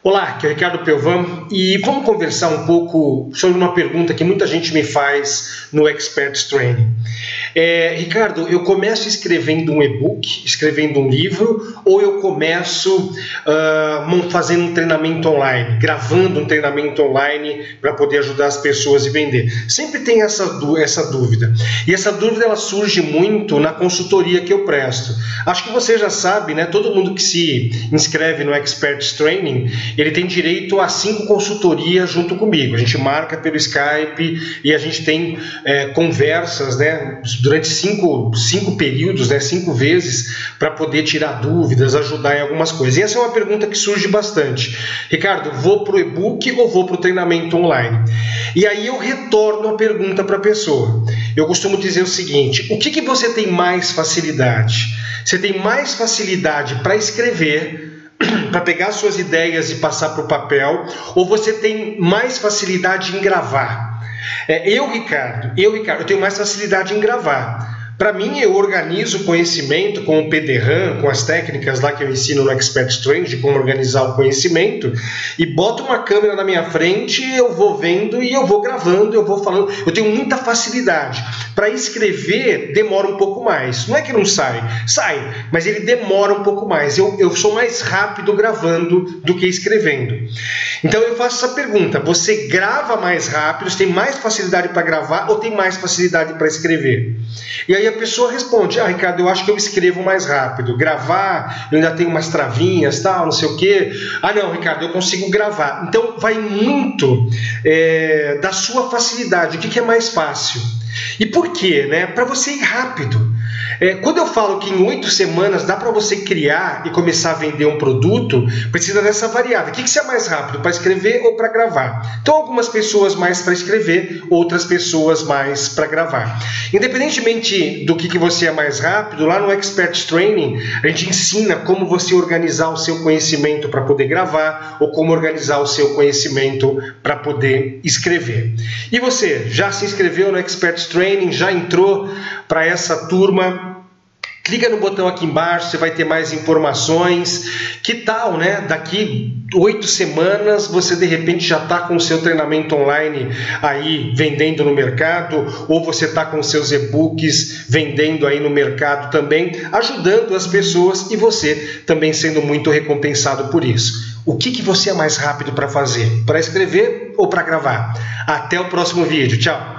Olá, aqui é o Ricardo Pelvan e vamos conversar um pouco sobre uma pergunta que muita gente me faz no Experts Training. É, Ricardo, eu começo escrevendo um e-book, escrevendo um livro, ou eu começo uh, fazendo um treinamento online, gravando um treinamento online para poder ajudar as pessoas a vender? Sempre tem essa, essa dúvida. E essa dúvida ela surge muito na consultoria que eu presto. Acho que você já sabe, né? Todo mundo que se inscreve no Experts Training ele tem direito a cinco consultorias junto comigo. A gente marca pelo Skype e a gente tem é, conversas né, durante cinco, cinco períodos, né, cinco vezes, para poder tirar dúvidas, ajudar em algumas coisas. E essa é uma pergunta que surge bastante. Ricardo, vou para o e-book ou vou para o treinamento online? E aí eu retorno a pergunta para a pessoa. Eu costumo dizer o seguinte: o que, que você tem mais facilidade? Você tem mais facilidade para escrever para pegar suas ideias e passar para o papel, ou você tem mais facilidade em gravar? É, eu, Ricardo, eu, Ricardo, eu tenho mais facilidade em gravar. Para mim, eu organizo o conhecimento com o PDRAM, com as técnicas lá que eu ensino no Expert Strange, como organizar o conhecimento, e boto uma câmera na minha frente, eu vou vendo e eu vou gravando, eu vou falando. Eu tenho muita facilidade. Para escrever, demora um pouco mais. Não é que não sai, sai, mas ele demora um pouco mais. Eu, eu sou mais rápido gravando do que escrevendo. Então eu faço essa pergunta: você grava mais rápido, você tem mais facilidade para gravar ou tem mais facilidade para escrever? E aí a pessoa responde: Ah, Ricardo, eu acho que eu escrevo mais rápido. Gravar, eu ainda tenho umas travinhas, tal, não sei o quê. Ah, não, Ricardo, eu consigo gravar. Então vai muito é, da sua facilidade. O que, que é mais fácil? E por quê? Né? Para você ir rápido. É, quando eu falo que em oito semanas dá para você criar e começar a vender um produto, precisa dessa variável. O que, que você é mais rápido, para escrever ou para gravar? Então, algumas pessoas mais para escrever, outras pessoas mais para gravar. Independentemente do que, que você é mais rápido, lá no Expert Training a gente ensina como você organizar o seu conhecimento para poder gravar ou como organizar o seu conhecimento para poder escrever. E você, já se inscreveu no Expert Training? Já entrou para essa turma? Clica no botão aqui embaixo, você vai ter mais informações. Que tal, né? Daqui oito semanas você de repente já está com o seu treinamento online aí vendendo no mercado, ou você está com seus e-books vendendo aí no mercado também, ajudando as pessoas e você também sendo muito recompensado por isso. O que, que você é mais rápido para fazer? Para escrever ou para gravar? Até o próximo vídeo. Tchau!